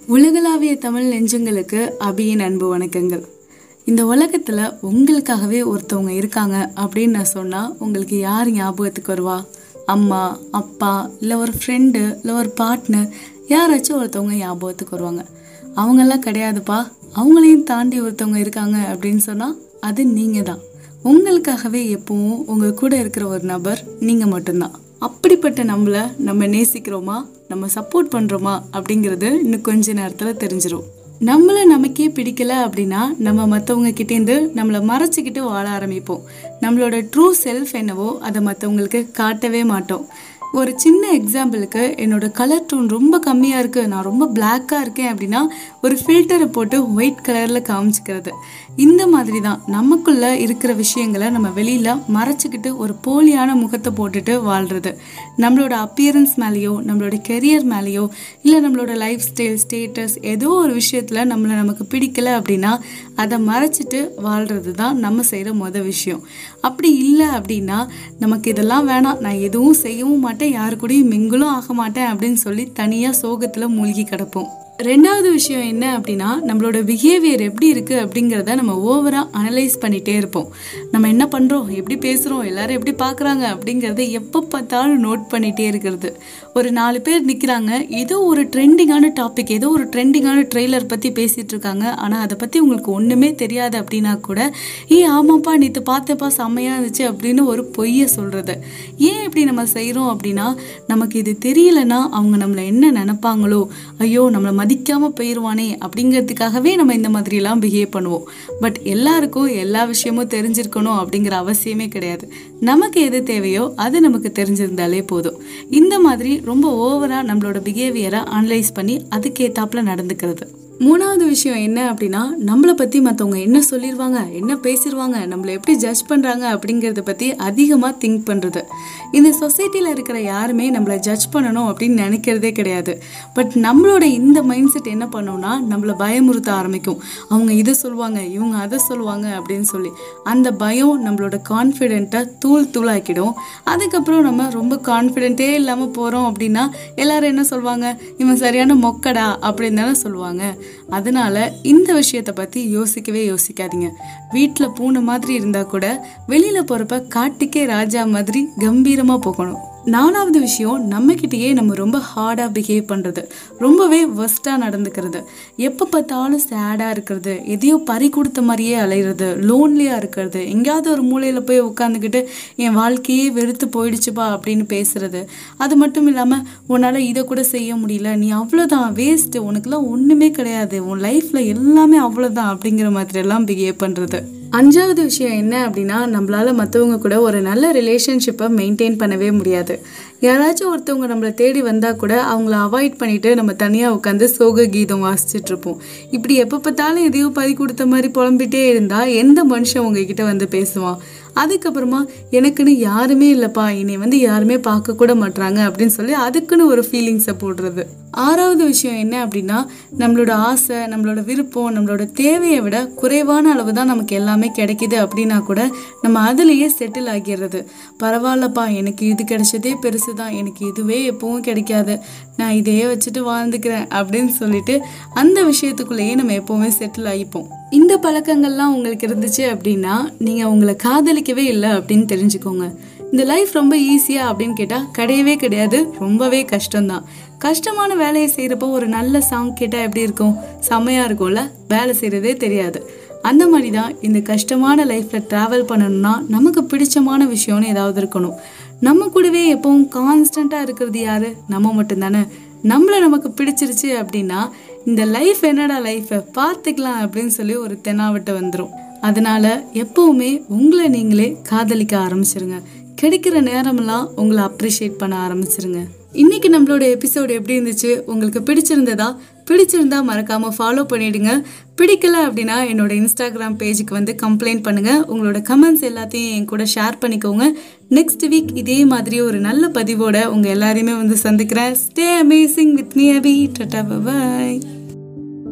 உலகளாவிய தமிழ் நெஞ்சங்களுக்கு அபியின் அன்பு வணக்கங்கள். இந்த உலகத்தில் உங்களுக்காகவே ஒருத்தவங்க இருக்காங்க அப்படின்னு நான் சொன்னால் உங்களுக்கு யார் ஞாபகத்துக்கு வருவா? அம்மா அப்பா இல்லை ஒரு ஃப்ரெண்டு இல்லை ஒரு பார்ட்னர் யாராச்சும் ஒருத்தவங்க ஞாபகத்துக்கு வருவாங்க. அவங்கெல்லாம் கிடையாதுப்பா. அவங்களையும் தாண்டி ஒருத்தவங்க இருக்காங்க அப்படின்னு சொன்னால் அது நீங்கள் தான் உங்களுக்காகவே எப்பவும் உங்கள் கூட இருக்கிற ஒரு நபர் நீங்கள் மட்டும்தான். அப்படிப்பட்ட நம்மளை நம்ம நேசிக்கிறோமா? நம்ம சப்போர்ட் பண்ணுறோமா அப்படிங்கிறது இன்னும் கொஞ்ச நேரத்தில் தெரிஞ்சிடும் நம்மளை நமக்கே பிடிக்கல அப்படின்னா நம்ம மற்றவங்க கிட்டேருந்து நம்மளை மறைச்சிக்கிட்டு வாழ ஆரம்பிப்போம். நம்மளோட ட்ரூ செல்ஃப் என்னவோ அதை மற்றவங்களுக்கு காட்டவே மாட்டோம். ஒரு சின்ன எக்ஸாம்பிளுக்கு என்னோட கலர் டோன் ரொம்ப கம்மியாக இருக்குது நான் ரொம்ப பிளாக்காக இருக்கேன் அப்படின்னா ஒரு ஃபில்டரை போட்டு ஒயிட் கலரில் காமிச்சிக்கிறது. இந்த மாதிரி தான் நமக்குள்ளே இருக்கிற விஷயங்களை நம்ம வெளியில் மறைச்சிக்கிட்டு ஒரு போலியான முகத்தை போட்டுட்டு வாழ்கிறது நம்மளோட அப்பியரன்ஸ் மேலேயோ நம்மளோட கெரியர் மேலேயோ இல்லை நம்மளோட லைஃப் ஸ்டைல் ஸ்டேட்டஸ் ஏதோ ஒரு விஷயத்தில் நம்மளை நமக்கு பிடிக்கல அப்படின்னா அதை மறைச்சிட்டு வாழ்கிறது தான் நம்ம செய்கிற மொதல் விஷயம். அப்படி இல்லை அப்படின்னா நமக்கு இதெல்லாம் வேணாம். நான் எதுவும் செய்யவும் மாட்டேன். யாரு கூடயும் மிங்கிலும் ஆக மாட்டேன் அப்படின்னு சொல்லி தனியாக சோகத்தில் மூழ்கி கிடப்போம். ரெண்டாவது விஷயம் என்ன அப்படின்னா நம்மளோட பிஹேவியர் எப்படி இருக்குது அப்படிங்கிறத நம்ம ஓவராக அனலைஸ் பண்ணிகிட்டே இருப்போம். நம்ம என்ன பண்ணுறோம் எப்படி பேசுகிறோம் எல்லாரும் எப்படி பார்க்குறாங்க? அப்படிங்கிறத எப்போ பார்த்தாலும் நோட் பண்ணிகிட்டே இருக்கிறது. ஒரு நாலு பேர் நிற்கிறாங்க ஏதோ ஒரு ட்ரெண்டிங்கான டாபிக் ஏதோ ஒரு ட்ரெண்டிங்கான ட்ரெய்லர் பற்றி பேசிகிட்டு இருக்காங்க. ஆனால் அதை பற்றி உங்களுக்கு ஒன்றுமே தெரியாது அப்படின்னா கூட ஏ ஆமாப்பா நேற்று பார்த்தப்பா செம்மையாக இருந்துச்சு அப்படின்னு ஒரு பொய்யை சொல்கிறது ஏன் இப்படி நம்ம செய்கிறோம் அப்படின்னா நமக்கு இது தெரியலன்னா அவங்க நம்மளை என்ன நினப்பாங்களோ ஐயோ நம்மளை மதி மதிக்காமல் போயிடுவானே அப்படிங்கிறதுக்காகவே நம்ம இந்த மாதிரிலாம் பிஹேவ் பண்ணுவோம். பட் எல்லாருக்கும் எல்லா விஷயமும் தெரிஞ்சிருக்கணும் அப்படிங்கிற அவசியமே கிடையாது. நமக்கு எது தேவையோ அது நமக்கு தெரிஞ்சிருந்தாலே போதும். இந்த மாதிரி ரொம்ப ஓவராக நம்மளோட பிஹேவியரை அனலைஸ் பண்ணி அதுக்கேற்றாப்புல நடந்துக்கிறது. மூணாவது விஷயம் என்ன அப்படின்னா நம்மளை பற்றி மற்றவங்க என்ன சொல்லிடுவாங்க என்ன பேசிடுவாங்க நம்மளை எப்படி ஜட்ஜ் பண்ணுறாங்க அப்படிங்கிறத பற்றி அதிகமாக திங்க் பண்ணுறது இந்த சொசைட்டியில் இருக்கிற யாருமே நம்மளை ஜட்ஜ் பண்ணணும் அப்படின்னு நினைக்கிறதே கிடையாது. பட் நம்மளோட இந்த மைண்ட் செட் என்ன பண்ணோம்னா நம்மளை பயமுறுத்த ஆரம்பிக்கும். அவங்க இதை சொல்லுவாங்க இவங்க அதை சொல்லுவாங்க அப்படின்னு சொல்லி. அந்த பயம் நம்மளோட கான்ஃபிடென்ட்டை தூள் தூளாக்கிடும். அதுக்கப்புறம் நம்ம ரொம்ப கான்ஃபிடென்ட்டே இல்லாமல் போகிறோம் அப்படின்னா எல்லாரும் என்ன சொல்லுவாங்க? இவன் சரியான மொக்கடா அப்படின்னு தானே சொல்லுவாங்க. அதனால இந்த விஷயத்தை பற்றி யோசிக்கவே யோசிக்காதீங்க. வீட்டில் பூனை மாதிரி இருந்தால் கூட வெளியில் போகிறப்ப காட்டுக்கே ராஜா மாதிரி கம்பீரமாக போகணும். நாலாவது விஷயம் நம்மக்கிட்டேயே நம்ம ரொம்ப ஹார்டாக பிஹேவ் பண்ணுறது ரொம்பவே ஒஸ்ட்டாக நடந்துக்கிறது. எப்போ பார்த்தாலும் சேடாக இருக்கிறது. எதையோ பறி கொடுத்த மாதிரியே அலையிறது. லோன்லியாக இருக்கிறது. எங்கேயாவது ஒரு மூலையில் போய் உட்காந்துக்கிட்டு என் வாழ்க்கையே வெறுத்து போயிடுச்சுப்பா அப்படின்னு பேசுகிறது அது மட்டும் இல்லாமல் உன்னால் இதை கூட செய்ய முடியல. நீ அவ்வளோதான் வேஸ்ட்டு உனக்குலாம் ஒன்றுமே கிடையாது. உன் லைஃப்பில் எல்லாமே அவ்வளோதான் அப்படிங்கிற மாதிரியெல்லாம் பிஹேவ் பண்ணுறது அஞ்சாவது விஷயம் என்ன அப்படின்னா நம்மளால் மற்றவங்க கூட ஒரு நல்ல ரிலேஷன்ஷிப்பை மெயின்டைன் பண்ணவே முடியாது. யாராச்சும் ஒருத்தவங்க நம்மளை தேடி வந்தால் கூட அவங்கள அவாய்ட் பண்ணிவிட்டு நம்ம தனியாக உட்காந்து சோக கீதம் வாசிச்சிட்ருப்போம் இப்படி எப்போ பார்த்தாலும் எதையோ பறி கொடுத்த மாதிரி புலம்பிட்டே இருந்தால் எந்த மனுஷன் உங்ககிட்ட வந்து பேசுவான்? அதுக்கப்புறமா எனக்குன்னு யாருமே இல்லைப்பா என்னை வந்து யாருமே பார்க்க கூட மாட்டுறாங்க அப்படின்னு சொல்லி அதுக்குன்னு ஒரு ஃபீலிங்ஸை போடுறது. ஆறாவது விஷயம் என்ன அப்படின்னா நம்மளோட ஆசை நம்மளோட விருப்பம் நம்மளோட தேவையை விட குறைவான அளவு தான் நமக்கு எல்லாமே கிடைக்கிது அப்படின்னா கூட நம்ம அதுலேயே செட்டில் ஆகிடுறது. பரவாயில்லப்பா எனக்கு இது கிடைச்சதே பெருசு தான் எனக்கு இதுவே எப்பவும் கிடைக்காது. நான் இதையே வச்சுட்டு வாழ்ந்துக்கிறேன் அப்படின்னு சொல்லிட்டு அந்த விஷயத்துக்குள்ளேயே நம்ம எப்போவுமே செட்டில் ஆகிப்போம். இந்த பழக்கங்கள்லாம் உங்களுக்கு இருந்துச்சு அப்படின்னா நீங்கள் உங்களை காதலிக்கவே இல்லை அப்படின்னு தெரிஞ்சுக்கோங்க. இந்த லைஃப் ரொம்ப ஈஸியா அப்படின்னு கேட்டால் கிடையவே கிடையாது. ரொம்பவே கஷ்டம்தான். கஷ்டமான வேலையை செய்கிறப்போ ஒரு நல்ல சாங் கேட்டால் எப்படி இருக்கும்? செம்மையாக இருக்கும்ல? வேலை செய்கிறதே தெரியாது. அந்த மாதிரி தான் இந்த கஷ்டமான லைஃப்பில் ட்ராவல் பண்ணணும்னா நமக்கு பிடிச்சமான விஷயம்னு ஏதாவது இருக்கணும். நம்ம கூடவே எப்பவும் கான்ஸ்டண்ட்டாக இருக்கிறது யாரு? நம்ம மட்டும்தானே. நம்மளை நமக்கு பிடிச்சிருச்சு அப்படின்னா இந்த லைஃப் என்னடா லைஃப்பை பார்த்துக்கலாம் அப்படின்னு சொல்லி ஒரு தெனாவட்ட வந்துடும் அதனால எப்பவுமே உங்களை நீங்களே காதலிக்க ஆரம்பிச்சிருங்க. கிடைக்கிற நேரமெல்லாம் உங்களை அப்ரிஷியேட் பண்ண ஆரம்பிச்சிருங்க. இன்னைக்கு நம்மளோட எபிசோடு எப்படி இருந்துச்சு? உங்களுக்கு பிடிச்சிருந்ததா? பிடிச்சிருந்தா மறக்காம ஃபாலோ பண்ணிடுங்க. பிடிக்கல அப்படின்னா என்னோட இன்ஸ்டாகிராம் பேஜுக்கு வந்து கம்ப்ளைண்ட் பண்ணுங்க. உங்களோட கமெண்ட்ஸ் எல்லாத்தையும் என் கூட ஷேர் பண்ணிக்கோங்க. நெக்ஸ்ட் வீக் இதே மாதிரி ஒரு நல்ல பதிவோட உங்க எல்லாரையுமே வந்து சந்திக்கிறேன். Stay amazing with me Abhi tata bye